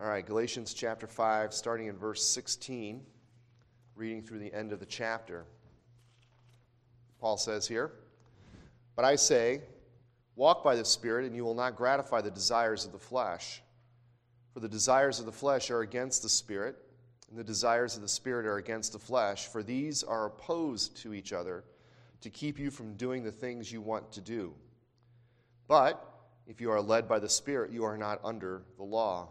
All right, Galatians chapter 5, starting in verse 16, reading through the end of the chapter. Paul says here, But I say, walk by the Spirit, and you will not gratify the desires of the flesh. For the desires of the flesh are against the Spirit, and the desires of the Spirit are against the flesh, for these are opposed to each other to keep you from doing the things you want to do. But if you are led by the Spirit, you are not under the law.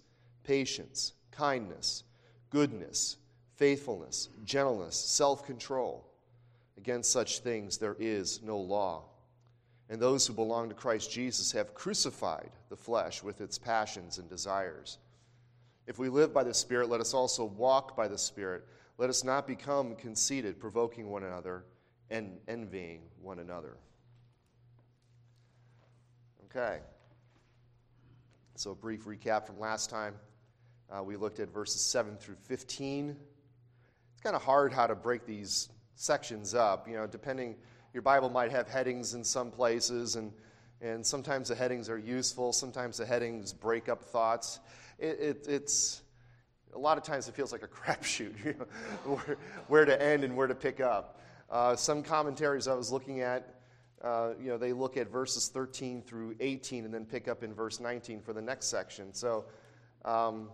patience, kindness, goodness, faithfulness, gentleness, self control. Against such things there is no law. And those who belong to Christ Jesus have crucified the flesh with its passions and desires. If we live by the Spirit, let us also walk by the Spirit. Let us not become conceited, provoking one another and envying one another. Okay. So, a brief recap from last time. Uh, we looked at verses 7 through 15. It's kind of hard how to break these sections up. You know, depending, your Bible might have headings in some places, and, and sometimes the headings are useful, sometimes the headings break up thoughts. It, it, it's a lot of times it feels like a crapshoot, you know, where, where, to end and where to pick up. Uh, some commentaries I was looking at, uh, you know, they look at verses 13 through 18 and then pick up in verse 19 for the next section. So um,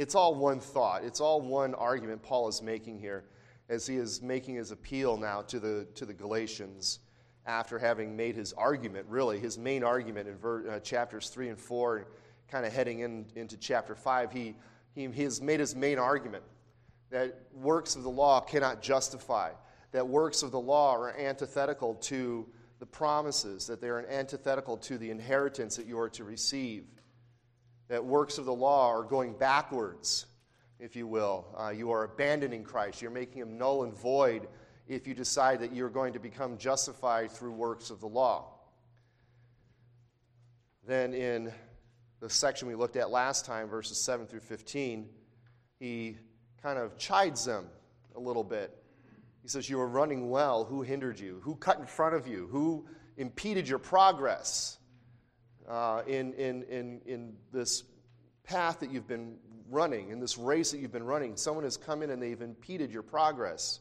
it's all one thought. It's all one argument Paul is making here as he is making his appeal now to the, to the Galatians after having made his argument, really, his main argument in ver, uh, chapters 3 and 4, and kind of heading in, into chapter 5. He, he, he has made his main argument that works of the law cannot justify, that works of the law are antithetical to the promises, that they are antithetical to the inheritance that you are to receive, that works of the law are going backwards if you will. Uh, you are abandoning Christ. You're making him null and void if you decide that you're going to become justified through works of the law. Then, in the section we looked at last time, verses 7 through 15, he kind of chides them a little bit. He says, You were running well. Who hindered you? Who cut in front of you? Who impeded your progress uh, in, in, in, in this path that you've been running, in this race that you've been running, someone has come in and they've impeded your progress.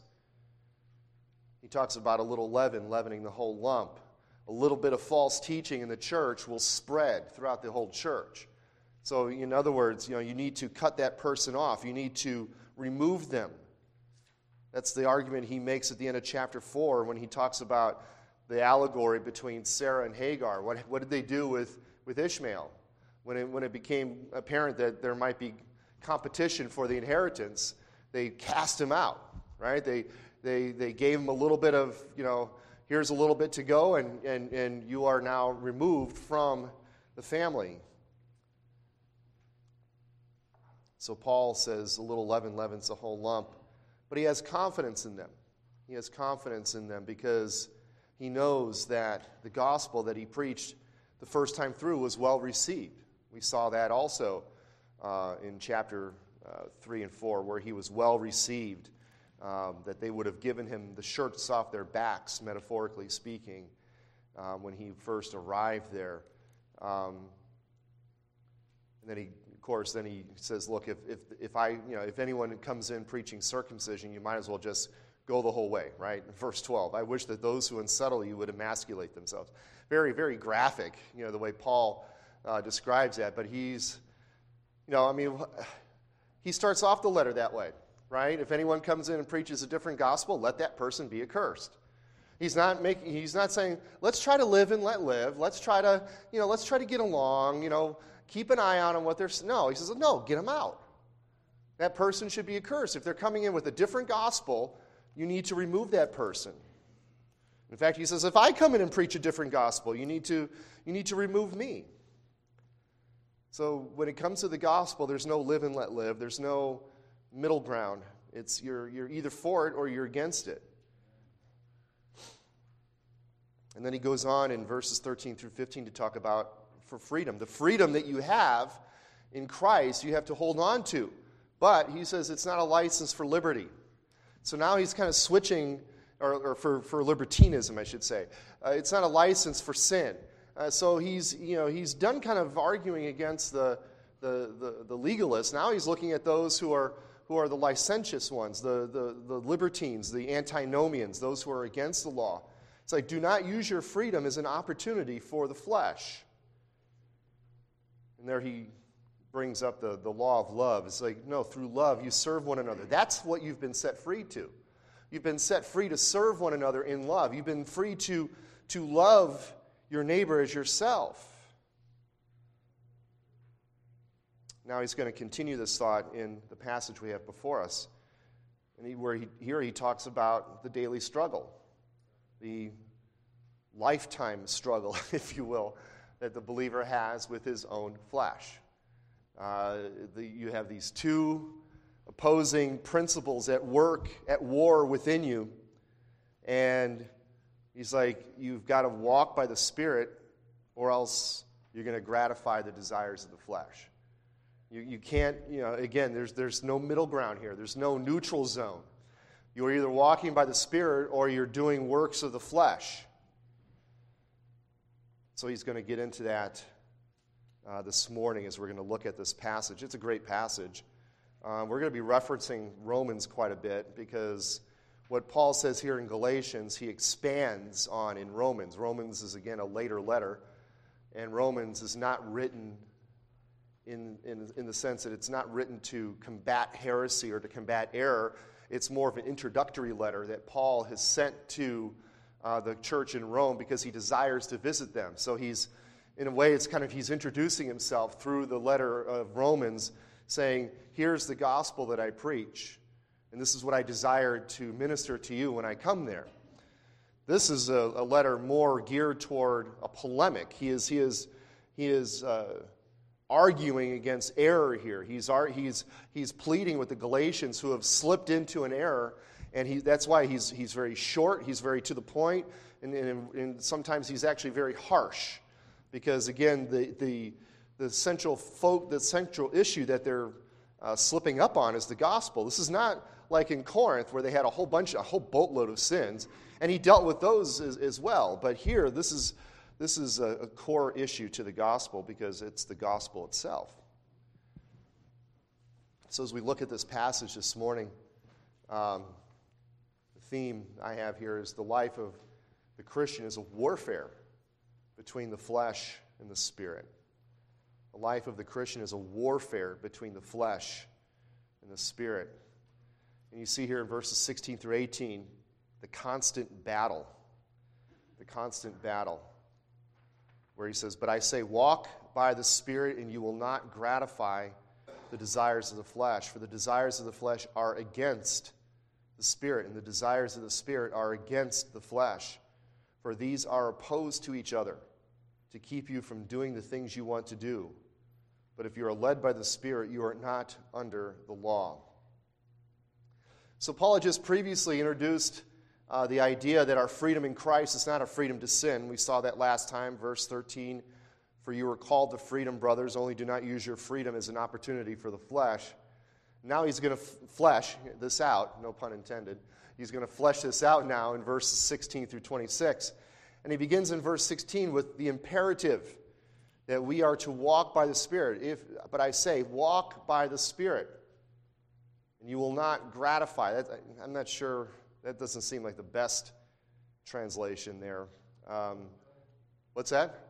He talks about a little leaven leavening the whole lump. A little bit of false teaching in the church will spread throughout the whole church. So, in other words, you know, you need to cut that person off. You need to remove them. That's the argument he makes at the end of chapter 4 when he talks about the allegory between Sarah and Hagar. What, what did they do with, with Ishmael? When it, when it became apparent that there might be competition for the inheritance, they cast him out, right? They, they, they gave him a little bit of, you know, here's a little bit to go, and, and, and you are now removed from the family. So Paul says a little leaven leavens the whole lump. But he has confidence in them. He has confidence in them because he knows that the gospel that he preached the first time through was well received. We saw that also uh, in chapter uh, 3 and 4, where he was well received, um, that they would have given him the shirts off their backs, metaphorically speaking, um, when he first arrived there. Um, and then he, of course, then he says, look, if, if, if I, you know, if anyone comes in preaching circumcision, you might as well just go the whole way, right? Verse 12, I wish that those who unsettle you would emasculate themselves. Very, very graphic, you know, the way Paul uh, describes that, but he's, you know, I mean, he starts off the letter that way, right? If anyone comes in and preaches a different gospel, let that person be accursed. He's not making he's not saying, let's try to live and let live. Let's try to, you know, let's try to get along, you know, keep an eye on them, what they're no, he says, no, get them out. That person should be accursed. If they're coming in with a different gospel, you need to remove that person. In fact, he says, if I come in and preach a different gospel, you need to, you need to remove me. So when it comes to the gospel, there's no live and let live. There's no middle ground. It's you're, you're either for it or you're against it. And then he goes on in verses 13 through 15 to talk about for freedom. The freedom that you have in Christ, you have to hold on to. But he says it's not a license for liberty. So now he's kind of switching, or, or for, for libertinism, I should say. Uh, it's not a license for sin. Uh, so he's, you know, he's done kind of arguing against the, the, the, the legalists. Now he's looking at those who are, who are the licentious ones, the, the, the libertines, the antinomians, those who are against the law. It's like, do not use your freedom as an opportunity for the flesh. And there he brings up the, the law of love. It's like, no, through love, you serve one another. That's what you've been set free to. You've been set free to serve one another in love. You've been free to, to love your neighbor as yourself. Now he's going to continue this thought in the passage we have before us. And he, where he, here he talks about the daily struggle the lifetime struggle, if you will, that the believer has with his own flesh. Uh, the, you have these two opposing principles at work, at war within you. And he's like, you've got to walk by the Spirit, or else you're going to gratify the desires of the flesh. You, you can't, you know, again, there's, there's no middle ground here, there's no neutral zone. You're either walking by the Spirit or you're doing works of the flesh. So he's going to get into that uh, this morning as we're going to look at this passage. It's a great passage. Uh, we're going to be referencing Romans quite a bit because what Paul says here in Galatians, he expands on in Romans. Romans is, again, a later letter, and Romans is not written in, in, in the sense that it's not written to combat heresy or to combat error. It's more of an introductory letter that Paul has sent to uh, the church in Rome because he desires to visit them. So he's, in a way, it's kind of he's introducing himself through the letter of Romans, saying, Here's the gospel that I preach, and this is what I desire to minister to you when I come there. This is a, a letter more geared toward a polemic. He is, he is, he is uh, arguing against error here. He's, he's, he's pleading with the Galatians who have slipped into an error, and he, that's why he's, he's very short, he's very to the point, and, and, and sometimes he's actually very harsh. Because again, the, the, the, central, folk, the central issue that they're uh, slipping up on is the gospel. This is not like in Corinth where they had a whole bunch, a whole boatload of sins, and he dealt with those as, as well. But here, this is this is a, a core issue to the gospel because it's the gospel itself. So, as we look at this passage this morning, um, the theme I have here is the life of the Christian is a warfare between the flesh and the spirit. The life of the Christian is a warfare between the flesh and the spirit. And you see here in verses 16 through 18 the constant battle. The constant battle where he says, But I say, walk by the Spirit, and you will not gratify the desires of the flesh. For the desires of the flesh are against the Spirit, and the desires of the Spirit are against the flesh. For these are opposed to each other to keep you from doing the things you want to do. But if you are led by the Spirit, you are not under the law. So, Paul had just previously introduced uh, the idea that our freedom in Christ is not a freedom to sin. We saw that last time, verse 13. For you are called to freedom, brothers, only do not use your freedom as an opportunity for the flesh. Now he's going to f- flesh this out, no pun intended. He's going to flesh this out now in verses 16 through 26. And he begins in verse 16 with the imperative that we are to walk by the Spirit. If, but I say, walk by the Spirit, and you will not gratify. That, I'm not sure that doesn't seem like the best translation there. Um, what's that?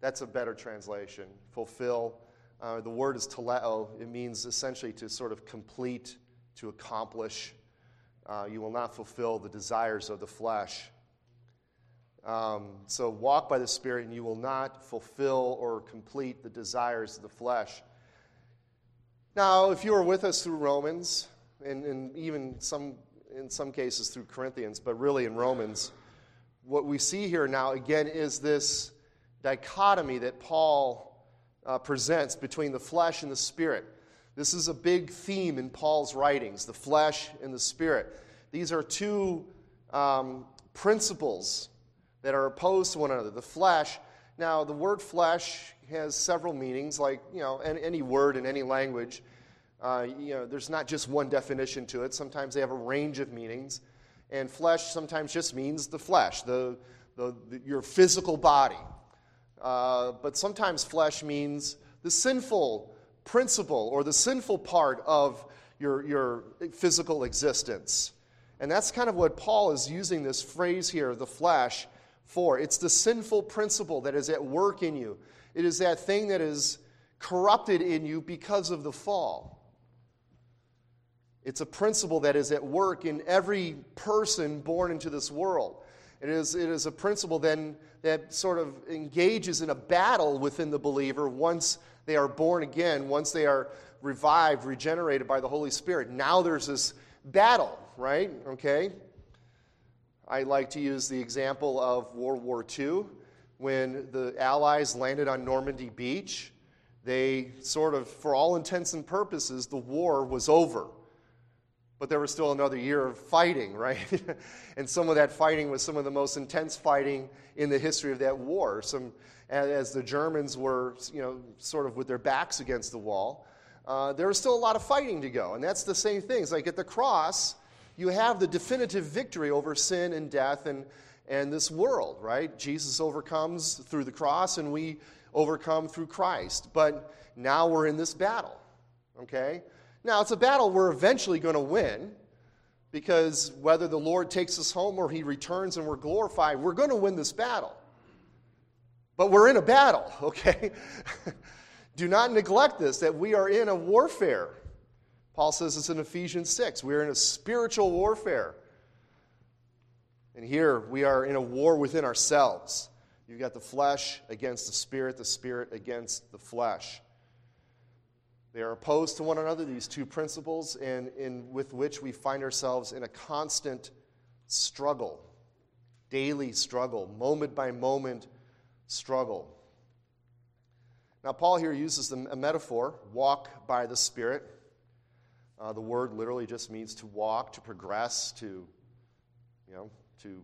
That's a better translation. Fulfill. Uh, the word is teleo. It means essentially to sort of complete, to accomplish. Uh, you will not fulfill the desires of the flesh. Um, so walk by the Spirit, and you will not fulfill or complete the desires of the flesh. Now, if you were with us through Romans, and, and even some in some cases through Corinthians, but really in Romans, what we see here now, again, is this dichotomy that Paul uh, presents between the flesh and the spirit. This is a big theme in Paul's writings the flesh and the spirit. These are two um, principles that are opposed to one another. The flesh, now, the word flesh has several meanings, like, you know, any word in any language. Uh, you know, there's not just one definition to it. Sometimes they have a range of meanings. And flesh sometimes just means the flesh, the, the, the your physical body. Uh, but sometimes flesh means the sinful principle or the sinful part of your, your physical existence. And that's kind of what Paul is using this phrase here, the flesh, for. It's the sinful principle that is at work in you, it is that thing that is corrupted in you because of the fall. It's a principle that is at work in every person born into this world. It is, it is a principle then that sort of engages in a battle within the believer once they are born again, once they are revived, regenerated by the Holy Spirit. Now there's this battle, right? Okay? I like to use the example of World War II when the Allies landed on Normandy Beach. They sort of, for all intents and purposes, the war was over. But there was still another year of fighting, right? and some of that fighting was some of the most intense fighting in the history of that war. Some, as the Germans were, you know, sort of with their backs against the wall, uh, there was still a lot of fighting to go. And that's the same thing. It's like at the cross, you have the definitive victory over sin and death and, and this world, right? Jesus overcomes through the cross, and we overcome through Christ. But now we're in this battle, okay? Now, it's a battle we're eventually going to win because whether the Lord takes us home or he returns and we're glorified, we're going to win this battle. But we're in a battle, okay? Do not neglect this, that we are in a warfare. Paul says this in Ephesians 6. We are in a spiritual warfare. And here we are in a war within ourselves. You've got the flesh against the spirit, the spirit against the flesh. They are opposed to one another, these two principles, and in, with which we find ourselves in a constant struggle, daily struggle, moment by moment struggle. Now, Paul here uses a metaphor walk by the Spirit. Uh, the word literally just means to walk, to progress, to, you know, to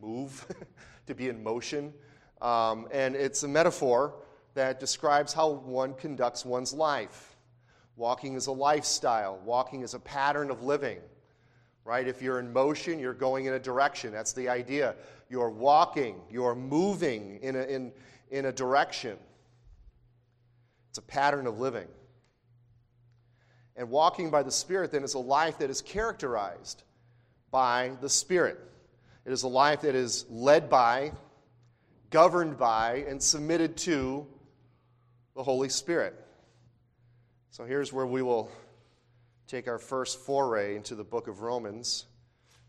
move, to be in motion. Um, and it's a metaphor that describes how one conducts one's life. Walking is a lifestyle, walking is a pattern of living. Right? If you're in motion, you're going in a direction. That's the idea. You're walking, you're moving in a, in, in a direction. It's a pattern of living. And walking by the Spirit then is a life that is characterized by the Spirit. It is a life that is led by, governed by, and submitted to the Holy Spirit. So here's where we will take our first foray into the book of Romans.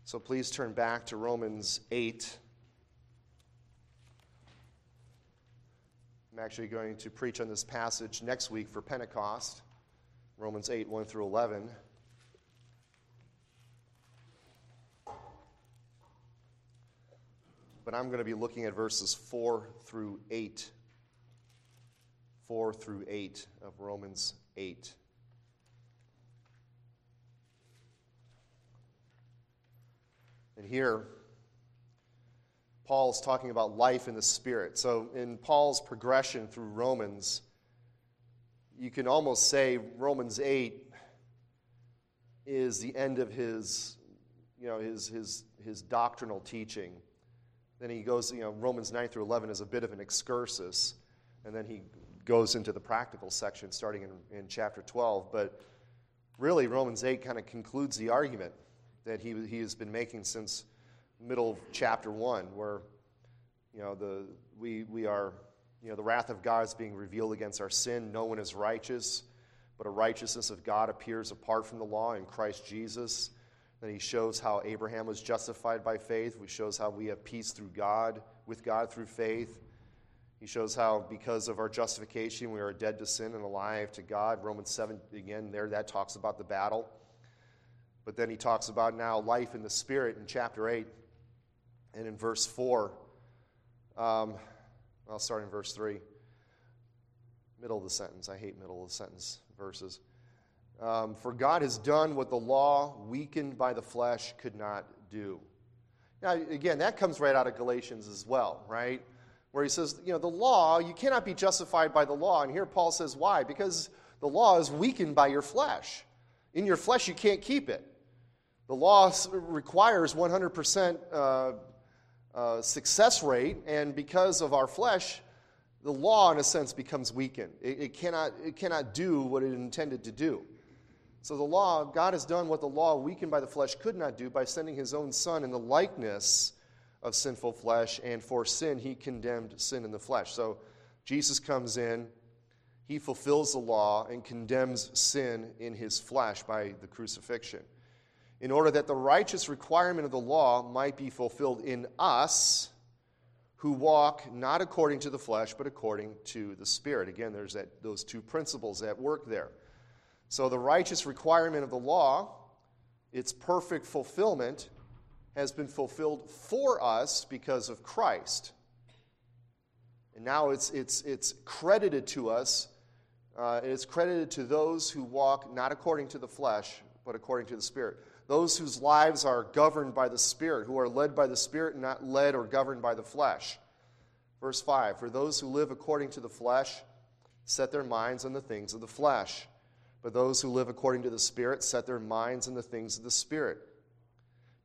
So please turn back to Romans 8. I'm actually going to preach on this passage next week for Pentecost, Romans 8, 1 through 11. But I'm going to be looking at verses 4 through 8 4 through 8 of Romans 8. And here, Paul is talking about life in the Spirit. So, in Paul's progression through Romans, you can almost say Romans 8 is the end of his, you know, his, his, his doctrinal teaching. Then he goes, you know, Romans 9 through 11 is a bit of an excursus. And then he goes into the practical section starting in, in chapter 12. But really, Romans 8 kind of concludes the argument that he, he has been making since middle of chapter 1, where you know, the, we, we are, you know, the wrath of God is being revealed against our sin. No one is righteous, but a righteousness of God appears apart from the law in Christ Jesus. Then he shows how Abraham was justified by faith. He shows how we have peace through God, with God through faith. He shows how, because of our justification, we are dead to sin and alive to God. Romans 7, again, there, that talks about the battle. But then he talks about now life in the Spirit in chapter 8 and in verse 4. Um, I'll start in verse 3. middle of the sentence. I hate middle of the sentence verses. Um, For God has done what the law, weakened by the flesh, could not do. Now, again, that comes right out of Galatians as well, right? Where he says, you know, the law, you cannot be justified by the law. And here Paul says, why? Because the law is weakened by your flesh. In your flesh, you can't keep it. The law requires 100% uh, uh, success rate, and because of our flesh, the law, in a sense, becomes weakened. It, it, cannot, it cannot do what it intended to do. So the law, God has done what the law, weakened by the flesh, could not do by sending his own Son in the likeness of sinful flesh, and for sin, he condemned sin in the flesh. So Jesus comes in, he fulfills the law, and condemns sin in his flesh by the crucifixion. In order that the righteous requirement of the law might be fulfilled in us who walk not according to the flesh, but according to the Spirit. Again, there's that, those two principles at work there. So the righteous requirement of the law, its perfect fulfillment, has been fulfilled for us because of Christ. And now it's, it's, it's credited to us, uh, it's credited to those who walk not according to the flesh, but according to the Spirit. Those whose lives are governed by the Spirit, who are led by the Spirit and not led or governed by the flesh. Verse 5 For those who live according to the flesh set their minds on the things of the flesh but those who live according to the Spirit set their minds on the things of the Spirit.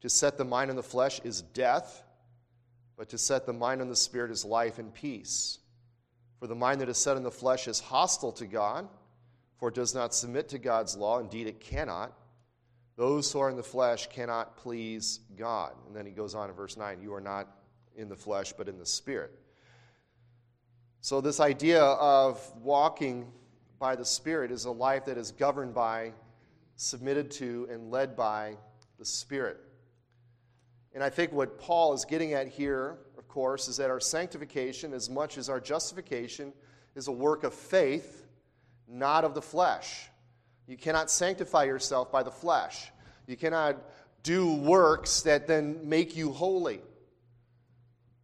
To set the mind on the flesh is death, but to set the mind on the Spirit is life and peace. For the mind that is set on the flesh is hostile to God, for it does not submit to God's law. Indeed, it cannot. Those who are in the flesh cannot please God. And then he goes on in verse 9 You are not in the flesh, but in the Spirit. So, this idea of walking by the Spirit is a life that is governed by, submitted to, and led by the Spirit. And I think what Paul is getting at here, of course, is that our sanctification, as much as our justification, is a work of faith, not of the flesh. You cannot sanctify yourself by the flesh. You cannot do works that then make you holy.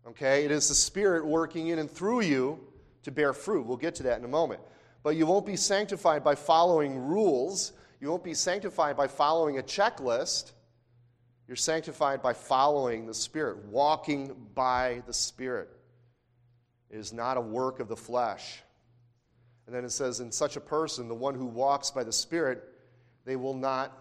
Okay? It is the Spirit working in and through you to bear fruit. We'll get to that in a moment. But you won't be sanctified by following rules. You won't be sanctified by following a checklist. You're sanctified by following the Spirit, walking by the Spirit. It is not a work of the flesh. And then it says, in such a person, the one who walks by the Spirit, they will not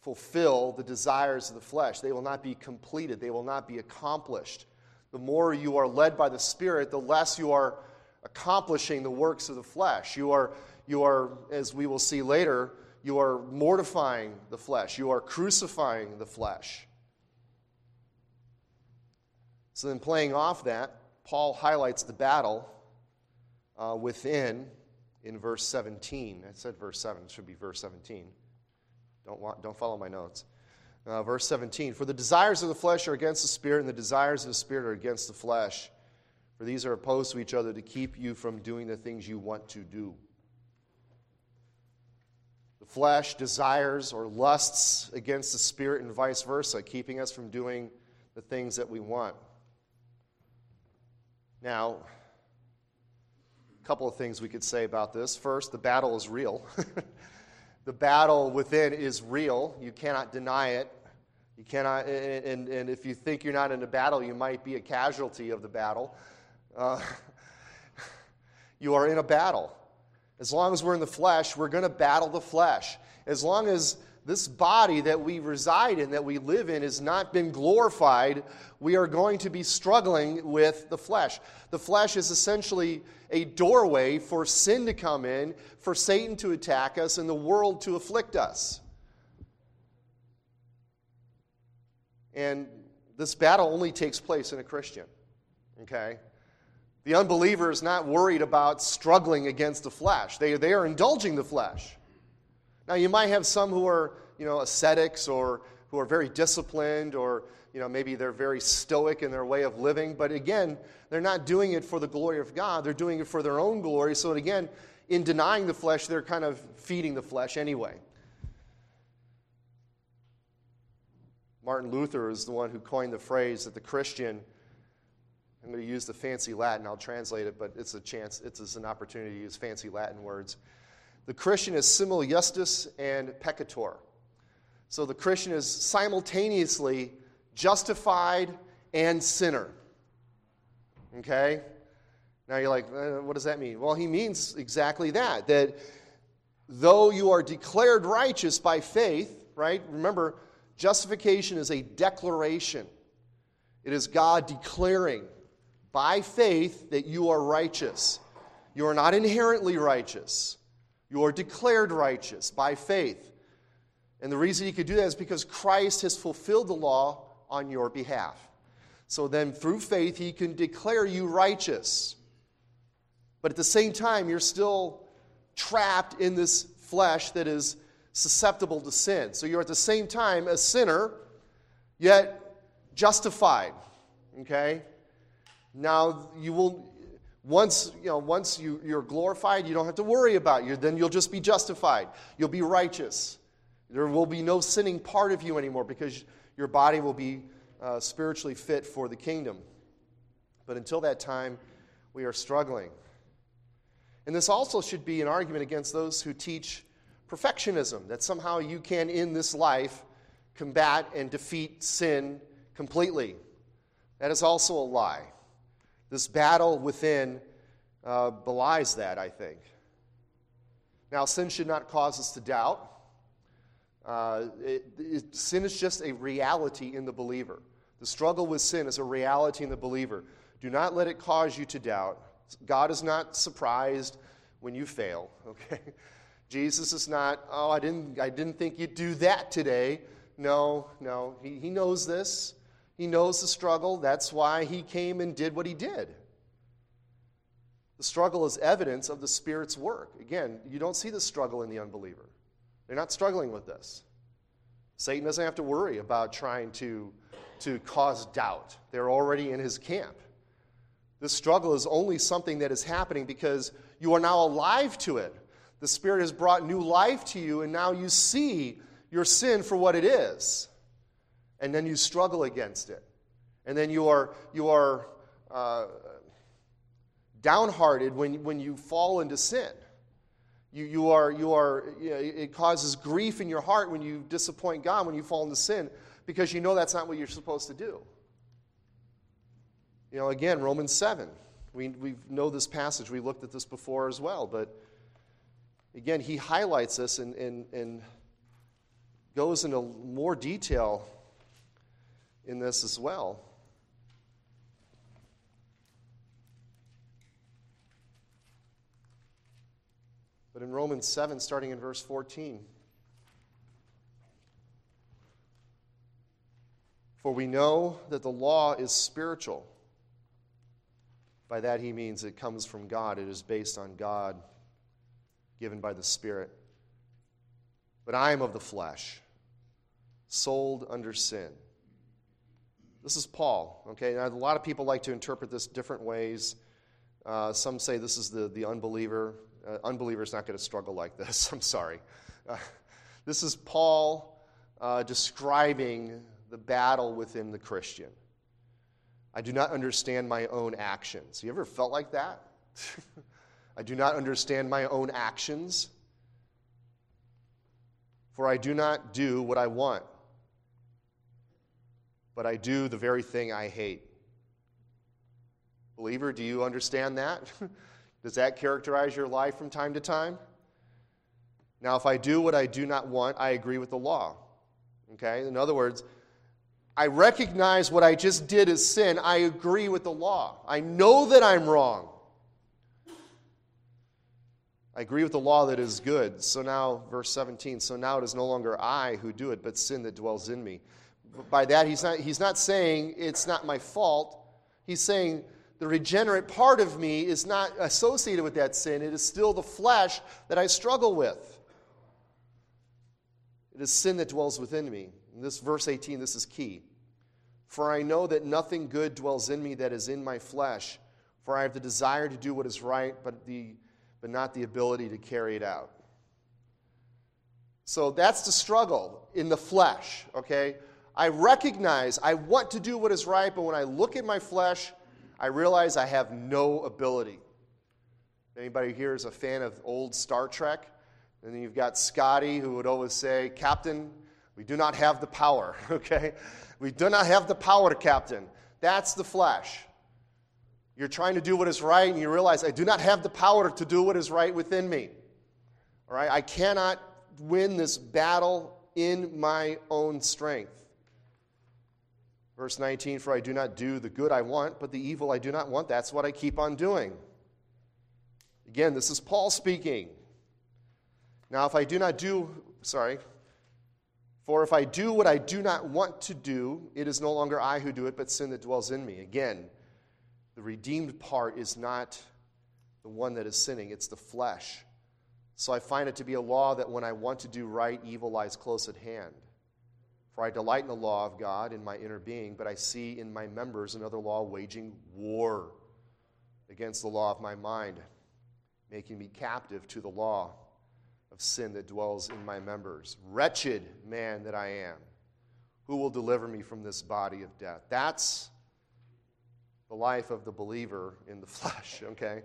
fulfill the desires of the flesh. They will not be completed. They will not be accomplished. The more you are led by the Spirit, the less you are accomplishing the works of the flesh. You are, you are, as we will see later, you are mortifying the flesh. You are crucifying the flesh. So then, playing off that, Paul highlights the battle uh, within in verse 17. I said verse 7, it should be verse 17. Don't, want, don't follow my notes. Uh, verse 17 For the desires of the flesh are against the spirit, and the desires of the spirit are against the flesh. For these are opposed to each other to keep you from doing the things you want to do. The flesh desires or lusts against the spirit and vice versa, keeping us from doing the things that we want. Now, couple of things we could say about this. First, the battle is real. the battle within is real. You cannot deny it. You cannot, and, and if you think you're not in a battle, you might be a casualty of the battle. Uh, you are in a battle. As long as we're in the flesh, we're going to battle the flesh. As long as this body that we reside in, that we live in, has not been glorified, we are going to be struggling with the flesh. The flesh is essentially a doorway for sin to come in, for Satan to attack us, and the world to afflict us. And this battle only takes place in a Christian. Okay? The unbeliever is not worried about struggling against the flesh. They, they are indulging the flesh. Now, you might have some who are, you know, ascetics or who are very disciplined or, you know, maybe they're very stoic in their way of living. But again, they're not doing it for the glory of God. They're doing it for their own glory. So again, in denying the flesh, they're kind of feeding the flesh anyway. Martin Luther is the one who coined the phrase that the Christian I'm going to use the fancy Latin. I'll translate it, but it's a chance, it's an opportunity to use fancy Latin words. The Christian is simul justus and peccator. So the Christian is simultaneously justified and sinner. Okay? Now you're like, uh, what does that mean? Well, he means exactly that. That though you are declared righteous by faith, right? Remember, justification is a declaration, it is God declaring by faith that you are righteous. You are not inherently righteous, you are declared righteous by faith. And the reason he could do that is because Christ has fulfilled the law on your behalf. So then, through faith, he can declare you righteous. But at the same time, you're still trapped in this flesh that is susceptible to sin. So you're at the same time a sinner, yet justified. Okay? Now you will once you know once you, you're glorified, you don't have to worry about you. Then you'll just be justified. You'll be righteous. There will be no sinning part of you anymore because your body will be uh, spiritually fit for the kingdom. But until that time, we are struggling. And this also should be an argument against those who teach perfectionism, that somehow you can, in this life, combat and defeat sin completely. That is also a lie. This battle within uh, belies that, I think. Now, sin should not cause us to doubt. Uh, it, it, sin is just a reality in the believer. The struggle with sin is a reality in the believer. Do not let it cause you to doubt. God is not surprised when you fail, okay? Jesus is not, oh, I didn't, I didn't think you'd do that today. No, no. He, he knows this. He knows the struggle. That's why he came and did what he did. The struggle is evidence of the Spirit's work. Again, you don't see the struggle in the unbeliever. They're not struggling with this. Satan doesn't have to worry about trying to, to cause doubt, they're already in his camp. This struggle is only something that is happening because you are now alive to it. The Spirit has brought new life to you, and now you see your sin for what it is. And then you struggle against it. And then you are, you are uh, downhearted when, when you fall into sin. You, you are, you are, you know, it causes grief in your heart when you disappoint God, when you fall into sin, because you know that's not what you're supposed to do. You know, again, Romans 7. We, we know this passage. We looked at this before as well. But again, he highlights this and, and, and goes into more detail in this as well. But in Romans 7, starting in verse 14, for we know that the law is spiritual. By that he means it comes from God, it is based on God, given by the Spirit. But I am of the flesh, sold under sin. This is Paul, okay? Now, a lot of people like to interpret this different ways. Uh, some say this is the, the unbeliever uh, unbelievers not going to struggle like this. I'm sorry. Uh, this is Paul uh, describing the battle within the Christian. I do not understand my own actions. You ever felt like that? I do not understand my own actions, for I do not do what I want, but I do the very thing I hate. Believer, do you understand that? Does that characterize your life from time to time? Now, if I do what I do not want, I agree with the law. Okay? In other words, I recognize what I just did as sin. I agree with the law. I know that I'm wrong. I agree with the law that is good. So now, verse 17, so now it is no longer I who do it, but sin that dwells in me. By that, he's not, he's not saying it's not my fault. He's saying the regenerate part of me is not associated with that sin. It is still the flesh that I struggle with. It is sin that dwells within me. This verse 18, this is key. For I know that nothing good dwells in me that is in my flesh. For I have the desire to do what is right, but, the, but not the ability to carry it out. So that's the struggle in the flesh, okay? I recognize I want to do what is right, but when I look at my flesh, I realize I have no ability. Anybody here is a fan of old Star Trek? And then you've got Scotty who would always say, Captain, we do not have the power, okay? We do not have the power, Captain. That's the flesh. You're trying to do what is right, and you realize, I do not have the power to do what is right within me. All right? I cannot win this battle in my own strength. Verse 19, for I do not do the good I want, but the evil I do not want, that's what I keep on doing. Again, this is Paul speaking. Now, if I do not do, sorry, for if I do what I do not want to do, it is no longer I who do it, but sin that dwells in me. Again, the redeemed part is not the one that is sinning, it's the flesh. So I find it to be a law that when I want to do right, evil lies close at hand. For I delight in the law of God in my inner being, but I see in my members another law waging war against the law of my mind, making me captive to the law of sin that dwells in my members. Wretched man that I am, who will deliver me from this body of death? That's the life of the believer in the flesh, okay?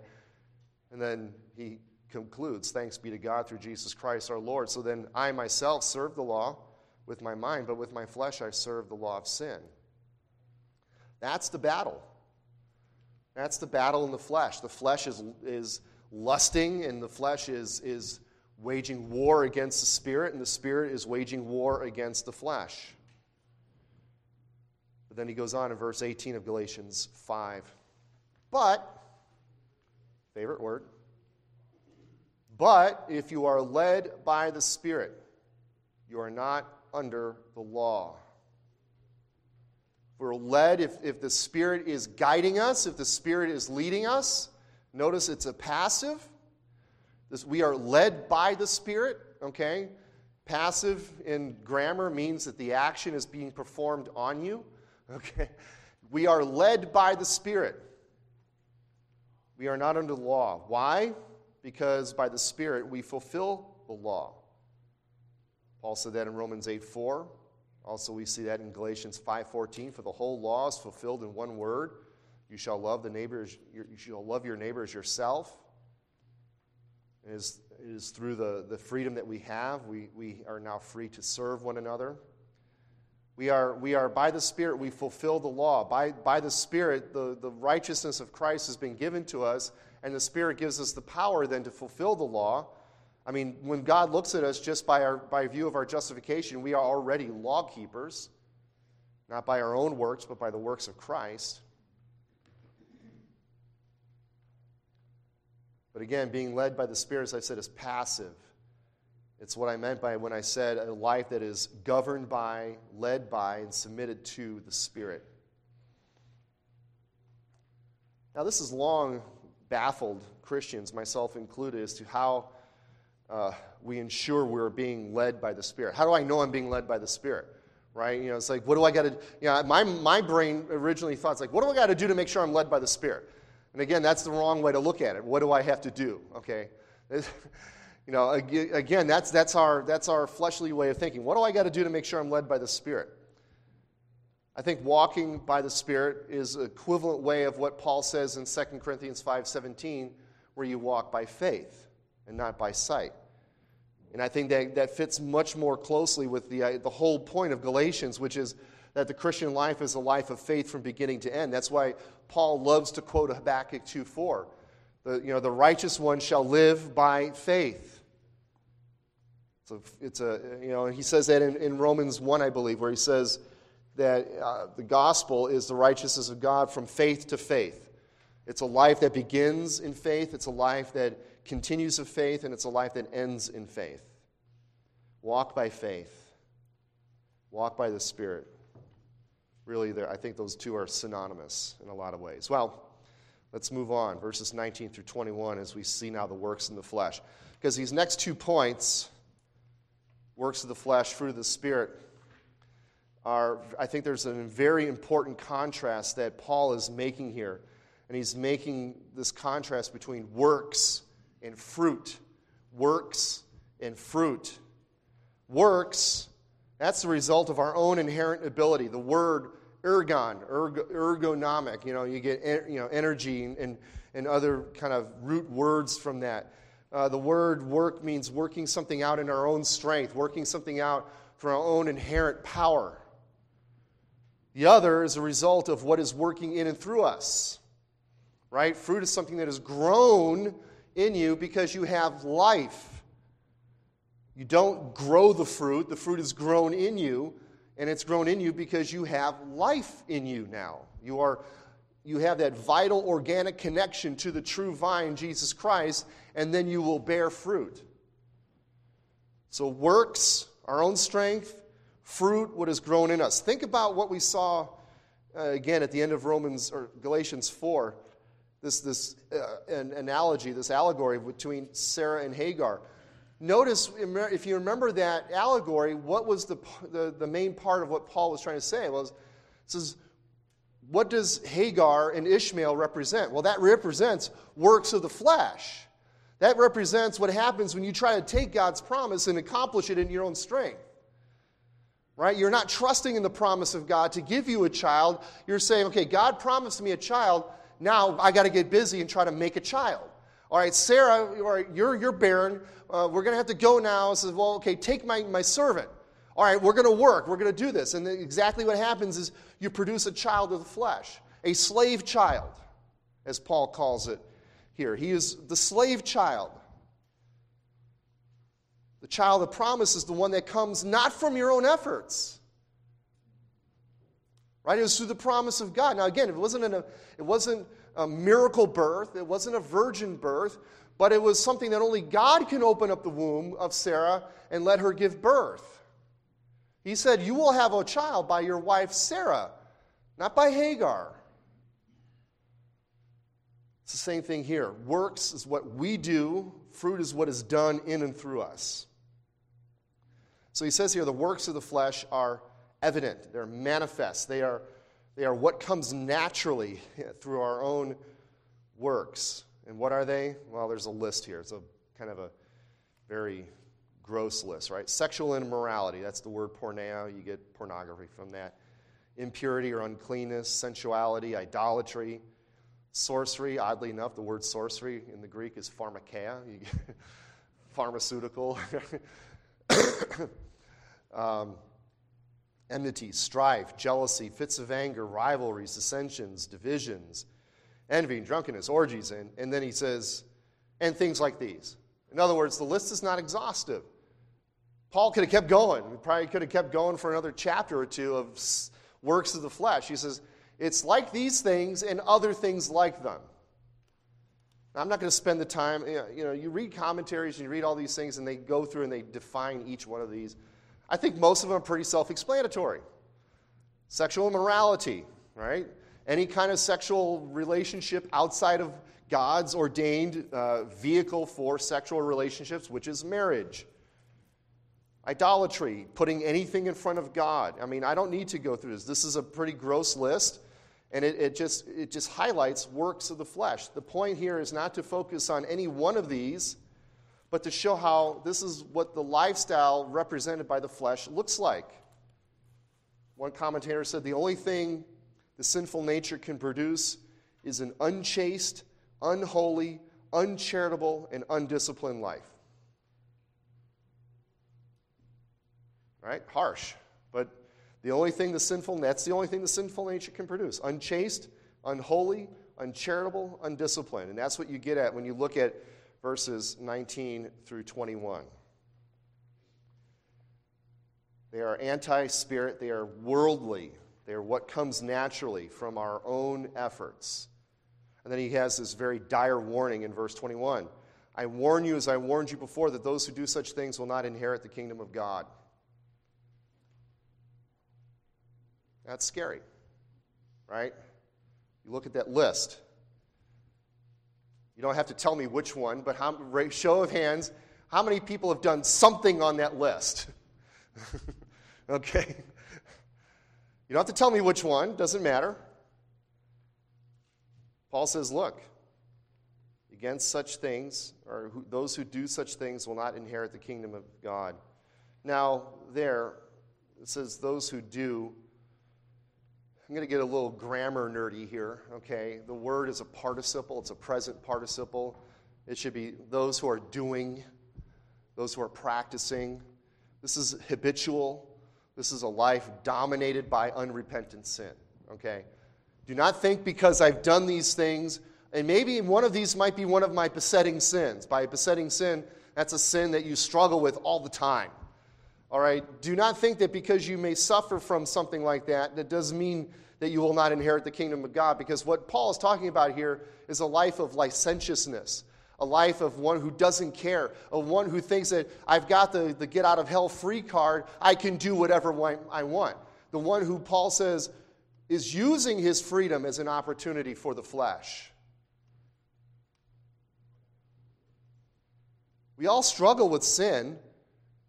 And then he concludes, Thanks be to God through Jesus Christ our Lord. So then I myself serve the law with my mind, but with my flesh I serve the law of sin. That's the battle. That's the battle in the flesh. The flesh is, is lusting, and the flesh is, is waging war against the spirit, and the spirit is waging war against the flesh. But then he goes on in verse 18 of Galatians 5. But, favorite word, but if you are led by the Spirit, you are not under the law. If we're led, if, if the Spirit is guiding us, if the Spirit is leading us, notice it's a passive. This, we are led by the Spirit, okay? Passive in grammar means that the action is being performed on you, okay? We are led by the Spirit. We are not under the law. Why? Because by the Spirit we fulfill the law. Said that in Romans 8 4. Also, we see that in Galatians 5:14. For the whole law is fulfilled in one word: You shall love the neighbor. As, you shall love your neighbor as yourself. It is, it is through the, the freedom that we have, we, we are now free to serve one another. We are, we are, by the Spirit, we fulfill the law. By, by the Spirit, the, the righteousness of Christ has been given to us, and the Spirit gives us the power then to fulfill the law. I mean, when God looks at us just by, our, by view of our justification, we are already law keepers, not by our own works, but by the works of Christ. But again, being led by the Spirit, as I said, is passive. It's what I meant by when I said a life that is governed by, led by, and submitted to the Spirit. Now, this has long baffled Christians, myself included, as to how uh, we ensure we're being led by the Spirit. How do I know I'm being led by the Spirit? Right? You know, it's like, what do I got to? You know, my my brain originally thought, it's like, what do I got to do to make sure I'm led by the Spirit? And again, that's the wrong way to look at it. What do I have to do? Okay. you know, again, that's, that's, our, that's our fleshly way of thinking. What do I got to do to make sure I'm led by the Spirit? I think walking by the Spirit is equivalent way of what Paul says in 2 Corinthians 5.17, where you walk by faith and not by sight. And I think that, that fits much more closely with the, uh, the whole point of Galatians, which is that the Christian life is a life of faith from beginning to end. That's why Paul loves to quote Habakkuk 2:4. The, you know, the righteous one shall live by faith. So it's a, you know, he says that in, in Romans 1, I believe, where he says that uh, the gospel is the righteousness of God from faith to faith. It's a life that begins in faith, it's a life that continues of faith, and it's a life that ends in faith. Walk by faith, walk by the Spirit really, I think those two are synonymous in a lot of ways. Well, let's move on, verses 19 through 21, as we see now the works in the flesh. Because these next two points, works of the flesh, fruit of the Spirit, are, I think there's a very important contrast that Paul is making here. And he's making this contrast between works and fruit. Works and fruit. Works, that's the result of our own inherent ability. The word ergon, ergonomic. You know, you get you know energy and, and other kind of root words from that. Uh, the word work means working something out in our own strength, working something out for our own inherent power. The other is a result of what is working in and through us. Right? Fruit is something that is grown in you because you have life. You don't grow the fruit, the fruit is grown in you, and it's grown in you because you have life in you now. You are you have that vital organic connection to the true vine, Jesus Christ, and then you will bear fruit. So, works, our own strength, fruit, what has grown in us. Think about what we saw uh, again at the end of Romans or Galatians 4. This, this uh, an analogy, this allegory between Sarah and Hagar. Notice, if you remember that allegory, what was the, the, the main part of what Paul was trying to say? Was, it says, what does Hagar and Ishmael represent? Well, that represents works of the flesh. That represents what happens when you try to take God's promise and accomplish it in your own strength. Right? You're not trusting in the promise of God to give you a child. You're saying, okay, God promised me a child. Now I got to get busy and try to make a child. All right, Sarah, you're, you're barren. Uh, we're going to have to go now. Says, well, okay, take my, my servant. All right, we're going to work. We're going to do this. And exactly what happens is you produce a child of the flesh, a slave child, as Paul calls it here. He is the slave child. The child of promise is the one that comes not from your own efforts. Right? It was through the promise of God. Now, again, it wasn't, a, it wasn't a miracle birth, it wasn't a virgin birth, but it was something that only God can open up the womb of Sarah and let her give birth. He said, You will have a child by your wife Sarah, not by Hagar. It's the same thing here. Works is what we do, fruit is what is done in and through us. So he says here the works of the flesh are evident, they're manifest, they are, they are what comes naturally through our own works. And what are they? Well, there's a list here. It's a kind of a very gross list, right? Sexual immorality, that's the word porneia. You get pornography from that. Impurity or uncleanness, sensuality, idolatry, sorcery. Oddly enough, the word sorcery in the Greek is pharmakeia, pharmaceutical. um, enmity, strife, jealousy, fits of anger, rivalries, dissensions, divisions, envy, drunkenness, orgies, and, and then he says, and things like these. In other words, the list is not exhaustive. Paul could have kept going. He probably could have kept going for another chapter or two of works of the flesh. He says, it's like these things and other things like them. Now, I'm not going to spend the time, you know, you read commentaries and you read all these things and they go through and they define each one of these. I think most of them are pretty self explanatory. Sexual immorality, right? Any kind of sexual relationship outside of God's ordained uh, vehicle for sexual relationships, which is marriage. Idolatry, putting anything in front of God. I mean, I don't need to go through this. This is a pretty gross list, and it, it, just, it just highlights works of the flesh. The point here is not to focus on any one of these, but to show how this is what the lifestyle represented by the flesh looks like. One commentator said the only thing the sinful nature can produce is an unchaste, unholy, uncharitable, and undisciplined life. right? Harsh. But the only thing the sinful, that's the only thing the sinful nature can produce unchaste, unholy, uncharitable, undisciplined. And that's what you get at when you look at verses 19 through 21. They are anti spirit, they are worldly, they are what comes naturally from our own efforts. And then he has this very dire warning in verse 21 I warn you, as I warned you before, that those who do such things will not inherit the kingdom of God. That's scary, right? You look at that list. You don't have to tell me which one, but how, show of hands, how many people have done something on that list? okay? You don't have to tell me which one, doesn't matter. Paul says, look, against such things, or who, those who do such things will not inherit the kingdom of God. Now, there, it says, those who do I'm going to get a little grammar nerdy here, okay? The word is a participle, it's a present participle. It should be those who are doing, those who are practicing. This is habitual. This is a life dominated by unrepentant sin, okay? Do not think because I've done these things, and maybe one of these might be one of my besetting sins. By besetting sin, that's a sin that you struggle with all the time. All right? Do not think that because you may suffer from something like that, that does mean that you will not inherit the kingdom of God. Because what Paul is talking about here is a life of licentiousness, a life of one who doesn't care, of one who thinks that I've got the, the get out of hell free card, I can do whatever I want. The one who Paul says is using his freedom as an opportunity for the flesh. We all struggle with sin.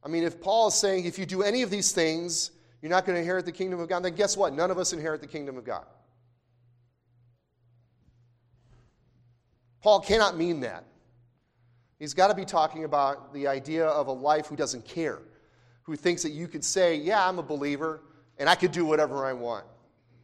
I mean, if Paul is saying if you do any of these things, you're not going to inherit the kingdom of God, then guess what? None of us inherit the kingdom of God. Paul cannot mean that. He's got to be talking about the idea of a life who doesn't care, who thinks that you could say, Yeah, I'm a believer, and I could do whatever I want.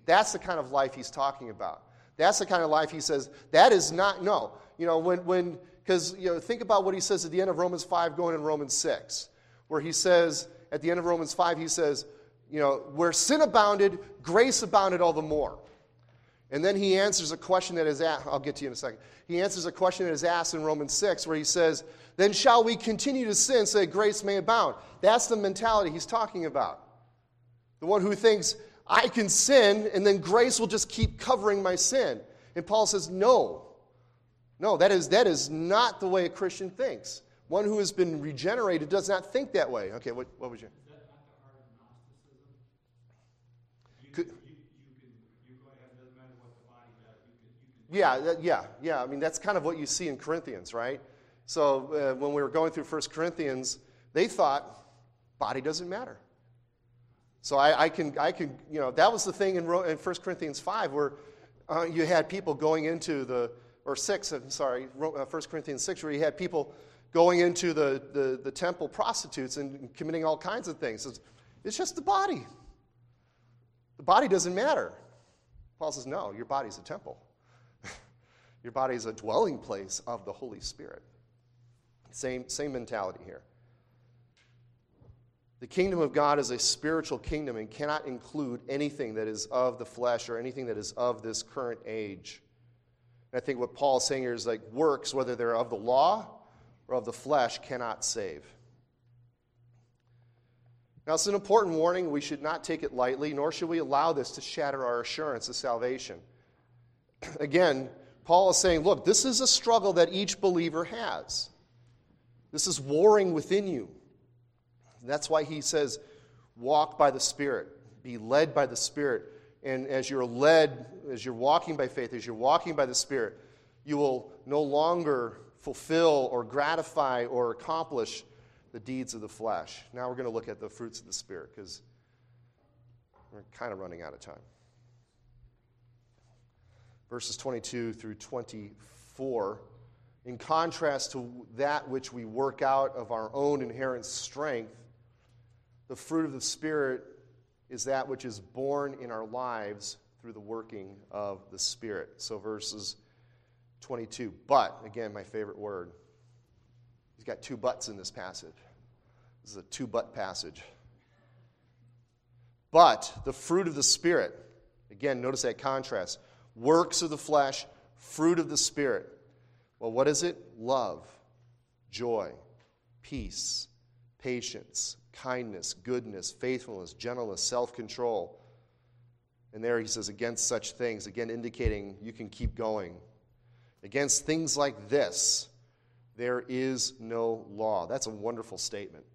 That's the kind of life he's talking about. That's the kind of life he says, that is not, no. You know, when, when, because, you know, think about what he says at the end of Romans 5 going in Romans 6, where he says, at the end of Romans 5, he says, you know, where sin abounded, grace abounded all the more. And then he answers a question that is asked, I'll get to you in a second. He answers a question that is asked in Romans 6 where he says, Then shall we continue to sin so that grace may abound? That's the mentality he's talking about. The one who thinks, I can sin and then grace will just keep covering my sin. And Paul says, No. No, that is, that is not the way a Christian thinks. One who has been regenerated does not think that way. Okay, what, what was your. Yeah, yeah, yeah. I mean, that's kind of what you see in Corinthians, right? So uh, when we were going through 1 Corinthians, they thought body doesn't matter. So I, I, can, I can, you know, that was the thing in, in 1 Corinthians 5 where uh, you had people going into the, or 6, I'm sorry, 1 uh, Corinthians 6, where you had people going into the, the, the temple prostitutes and committing all kinds of things. It's, it's just the body. The body doesn't matter. Paul says, no, your body's a temple. Your body is a dwelling place of the Holy Spirit. Same, same mentality here. The kingdom of God is a spiritual kingdom and cannot include anything that is of the flesh or anything that is of this current age. And I think what Paul is saying here is like works, whether they're of the law or of the flesh, cannot save. Now, it's an important warning. We should not take it lightly, nor should we allow this to shatter our assurance of salvation. Again, Paul is saying, look, this is a struggle that each believer has. This is warring within you. That's why he says, walk by the Spirit, be led by the Spirit. And as you're led, as you're walking by faith, as you're walking by the Spirit, you will no longer fulfill or gratify or accomplish the deeds of the flesh. Now we're going to look at the fruits of the Spirit because we're kind of running out of time verses 22 through 24, in contrast to that which we work out of our own inherent strength, the fruit of the Spirit is that which is born in our lives through the working of the Spirit. So, verses 22. But, again, my favorite word. He's got two buts in this passage. This is a two but passage. But the fruit of the Spirit, again, notice that contrast works of the flesh, fruit of the Spirit. Well, what is it? Love, joy, peace, patience, kindness, goodness, faithfulness, gentleness, self control. And there he says, against such things, again indicating you can keep going. Against things like this, there is no law. That's a wonderful statement.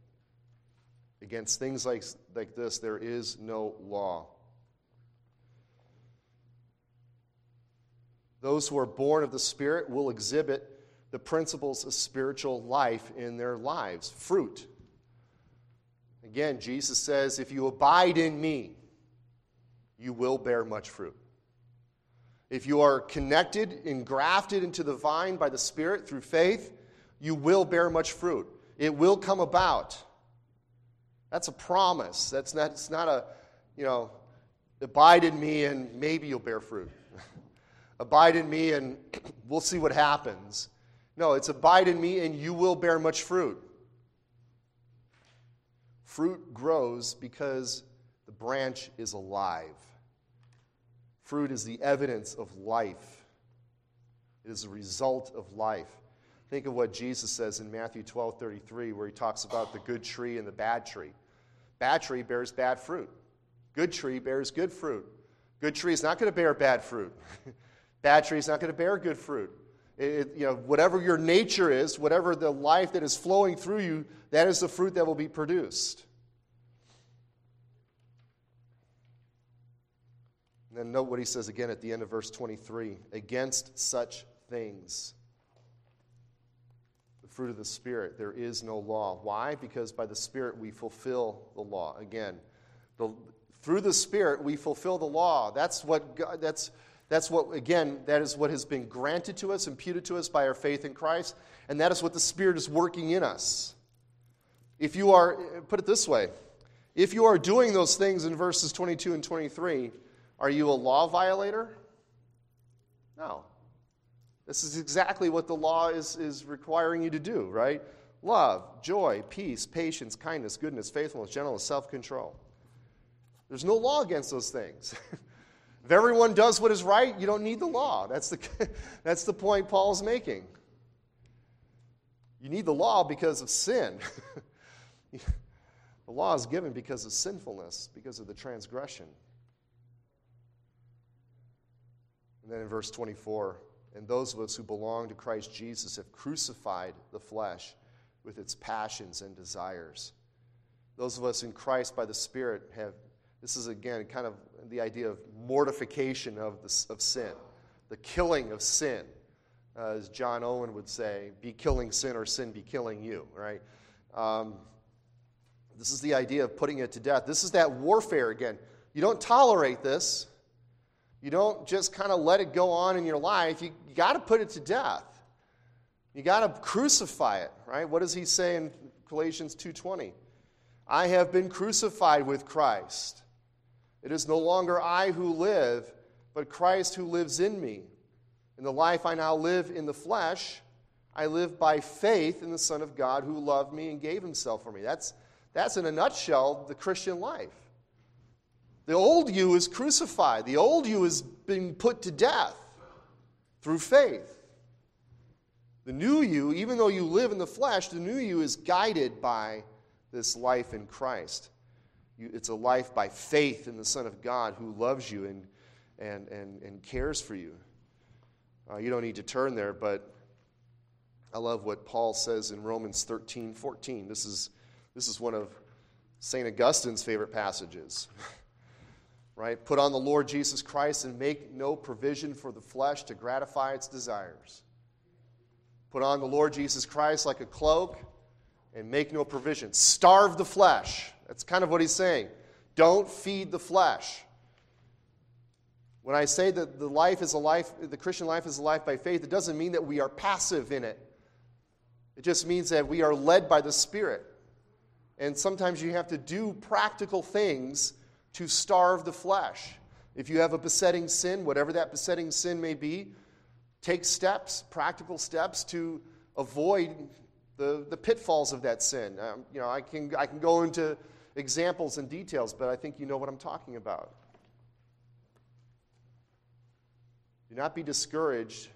Against things like, like this, there is no law. Those who are born of the Spirit will exhibit the principles of spiritual life in their lives fruit. Again, Jesus says, If you abide in me, you will bear much fruit. If you are connected and grafted into the vine by the Spirit through faith, you will bear much fruit. It will come about. That's a promise. That's not, it's not a, you know, abide in me and maybe you'll bear fruit. abide in me and we'll see what happens. No, it's abide in me and you will bear much fruit. Fruit grows because the branch is alive. Fruit is the evidence of life, it is the result of life. Think of what Jesus says in Matthew 12 33, where he talks about the good tree and the bad tree. Bad tree bears bad fruit, good tree bears good fruit. Good tree is not going to bear bad fruit. bad tree is not going to bear good fruit. It, you know, whatever your nature is, whatever the life that is flowing through you, that is the fruit that will be produced. Then note what he says again at the end of verse 23 against such things. The fruit of the Spirit, there is no law. Why? Because by the Spirit we fulfill the law. Again, the, through the Spirit we fulfill the law. That's what God, that's that's what, again, that is what has been granted to us, imputed to us by our faith in Christ, and that is what the Spirit is working in us. If you are, put it this way, if you are doing those things in verses 22 and 23, are you a law violator? No. This is exactly what the law is, is requiring you to do, right? Love, joy, peace, patience, kindness, goodness, faithfulness, gentleness, self control. There's no law against those things. If everyone does what is right, you don't need the law. That's the, that's the point Paul's making. You need the law because of sin. the law is given because of sinfulness, because of the transgression. And then in verse 24, and those of us who belong to Christ Jesus have crucified the flesh with its passions and desires. Those of us in Christ by the Spirit have this is, again, kind of the idea of mortification of, the, of sin, the killing of sin. Uh, as John Owen would say, be killing sin or sin be killing you, right? Um, this is the idea of putting it to death. This is that warfare again. You don't tolerate this. You don't just kind of let it go on in your life. You, you got to put it to death. You got to crucify it, right? What does he say in Galatians 2:20? I have been crucified with Christ. It is no longer I who live, but Christ who lives in me. In the life I now live in the flesh, I live by faith in the Son of God who loved me and gave himself for me. That's, that's in a nutshell the Christian life. The old you is crucified, the old you is being put to death through faith. The new you, even though you live in the flesh, the new you is guided by this life in Christ. You, it's a life by faith in the Son of God who loves you and, and, and, and cares for you. Uh, you don't need to turn there, but I love what Paul says in Romans 13 14. This is, this is one of St. Augustine's favorite passages. right? Put on the Lord Jesus Christ and make no provision for the flesh to gratify its desires. Put on the Lord Jesus Christ like a cloak and make no provision. Starve the flesh. That's kind of what he's saying. Don't feed the flesh. When I say that the life is a life, the Christian life is a life by faith, it doesn't mean that we are passive in it. It just means that we are led by the Spirit. And sometimes you have to do practical things to starve the flesh. If you have a besetting sin, whatever that besetting sin may be, take steps, practical steps to avoid the, the pitfalls of that sin. Um, you know, I can, I can go into examples and details, but I think you know what I'm talking about. Do not be discouraged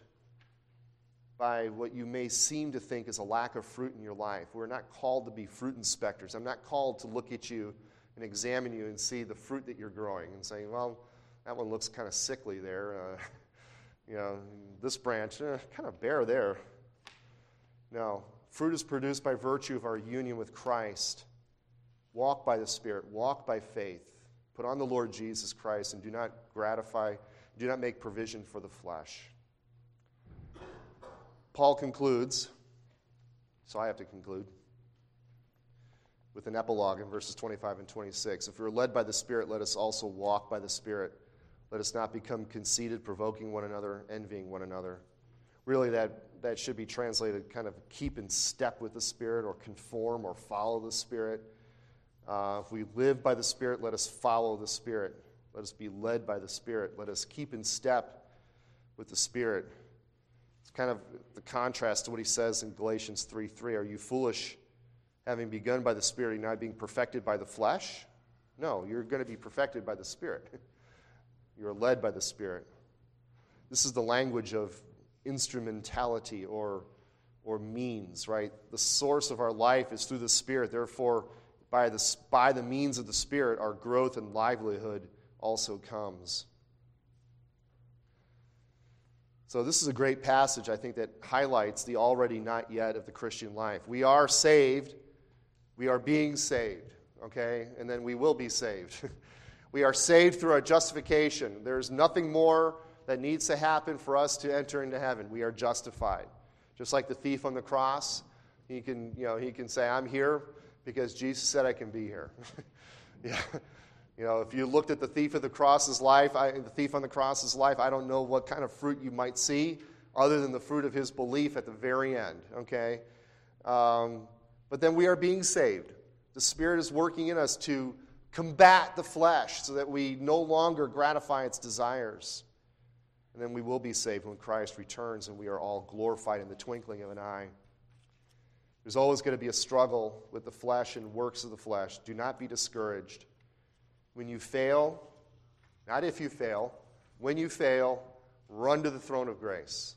by what you may seem to think is a lack of fruit in your life. We're not called to be fruit inspectors. I'm not called to look at you and examine you and see the fruit that you're growing and saying, well, that one looks kind of sickly there. Uh, you know, this branch, eh, kind of bare there. No, fruit is produced by virtue of our union with Christ. Walk by the Spirit, walk by faith. Put on the Lord Jesus Christ and do not gratify, do not make provision for the flesh. Paul concludes, so I have to conclude, with an epilogue in verses 25 and 26. If we're led by the Spirit, let us also walk by the Spirit. Let us not become conceited, provoking one another, envying one another. Really, that, that should be translated kind of keep in step with the Spirit or conform or follow the Spirit. Uh, if we live by the Spirit, let us follow the Spirit. Let us be led by the Spirit. Let us keep in step with the Spirit. It's kind of the contrast to what he says in Galatians 3 3. Are you foolish, having begun by the Spirit, now being perfected by the flesh? No, you're going to be perfected by the Spirit. You're led by the Spirit. This is the language of instrumentality or, or means, right? The source of our life is through the Spirit. Therefore, by the, by the means of the Spirit, our growth and livelihood also comes. So, this is a great passage, I think, that highlights the already not yet of the Christian life. We are saved, we are being saved, okay? And then we will be saved. we are saved through our justification. There's nothing more that needs to happen for us to enter into heaven. We are justified. Just like the thief on the cross, he can, you know, he can say, I'm here because Jesus said I can be here. yeah. You know, if you looked at the thief of the cross's life, I, the thief on the cross's life, I don't know what kind of fruit you might see other than the fruit of his belief at the very end, okay? Um, but then we are being saved. The Spirit is working in us to combat the flesh so that we no longer gratify its desires. And then we will be saved when Christ returns and we are all glorified in the twinkling of an eye. There's always going to be a struggle with the flesh and works of the flesh. Do not be discouraged. When you fail, not if you fail, when you fail, run to the throne of grace.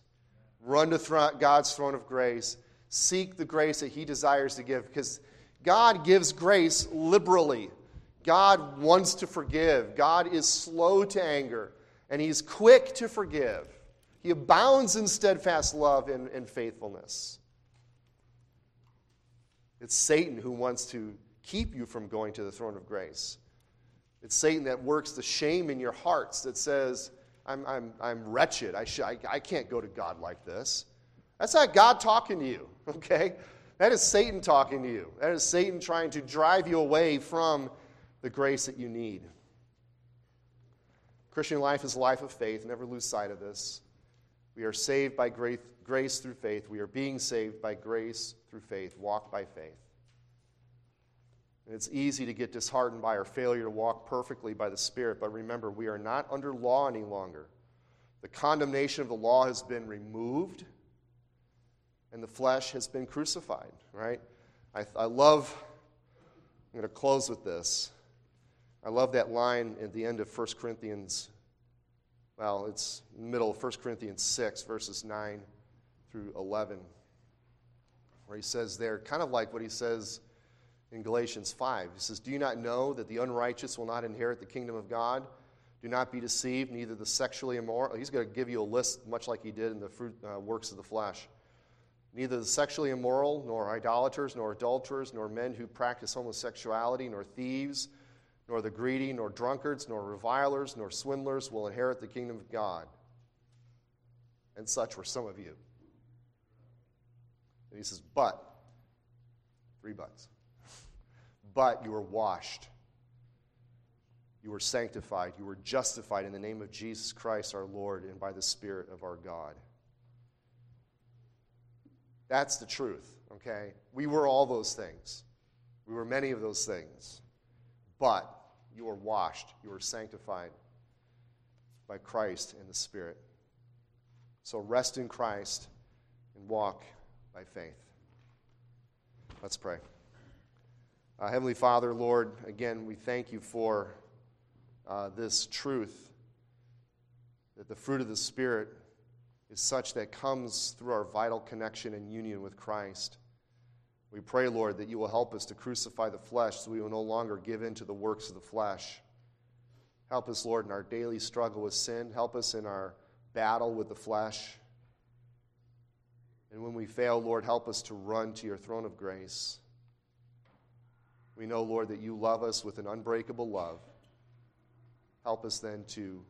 Run to God's throne of grace. Seek the grace that He desires to give because God gives grace liberally. God wants to forgive. God is slow to anger and He's quick to forgive. He abounds in steadfast love and, and faithfulness. It's Satan who wants to keep you from going to the throne of grace. It's Satan that works the shame in your hearts that says, I'm, I'm, I'm wretched. I, sh- I, I can't go to God like this. That's not God talking to you, okay? That is Satan talking to you. That is Satan trying to drive you away from the grace that you need. Christian life is a life of faith. Never lose sight of this. We are saved by grace through faith. We are being saved by grace through faith. Walk by faith. And it's easy to get disheartened by our failure to walk perfectly by the Spirit, but remember, we are not under law any longer. The condemnation of the law has been removed, and the flesh has been crucified, right? I, I love, I'm going to close with this. I love that line at the end of 1 Corinthians well, it's middle of 1 Corinthians 6, verses 9 through 11, where he says there, kind of like what he says in Galatians 5. He says, Do you not know that the unrighteous will not inherit the kingdom of God? Do not be deceived, neither the sexually immoral. He's going to give you a list, much like he did in the fruit, uh, works of the flesh. Neither the sexually immoral, nor idolaters, nor adulterers, nor men who practice homosexuality, nor thieves nor the greedy, nor drunkards, nor revilers, nor swindlers will inherit the kingdom of God. And such were some of you. And he says, But, three buts. But you were washed. You were sanctified. You were justified in the name of Jesus Christ our Lord and by the Spirit of our God. That's the truth, okay? We were all those things. We were many of those things. But you are washed, you are sanctified by Christ and the Spirit. So rest in Christ and walk by faith. Let's pray. Uh, Heavenly Father, Lord, again, we thank you for uh, this truth that the fruit of the Spirit is such that comes through our vital connection and union with Christ. We pray, Lord, that you will help us to crucify the flesh so we will no longer give in to the works of the flesh. Help us, Lord, in our daily struggle with sin. Help us in our battle with the flesh. And when we fail, Lord, help us to run to your throne of grace. We know, Lord, that you love us with an unbreakable love. Help us then to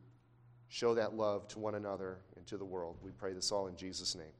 show that love to one another and to the world. We pray this all in Jesus' name.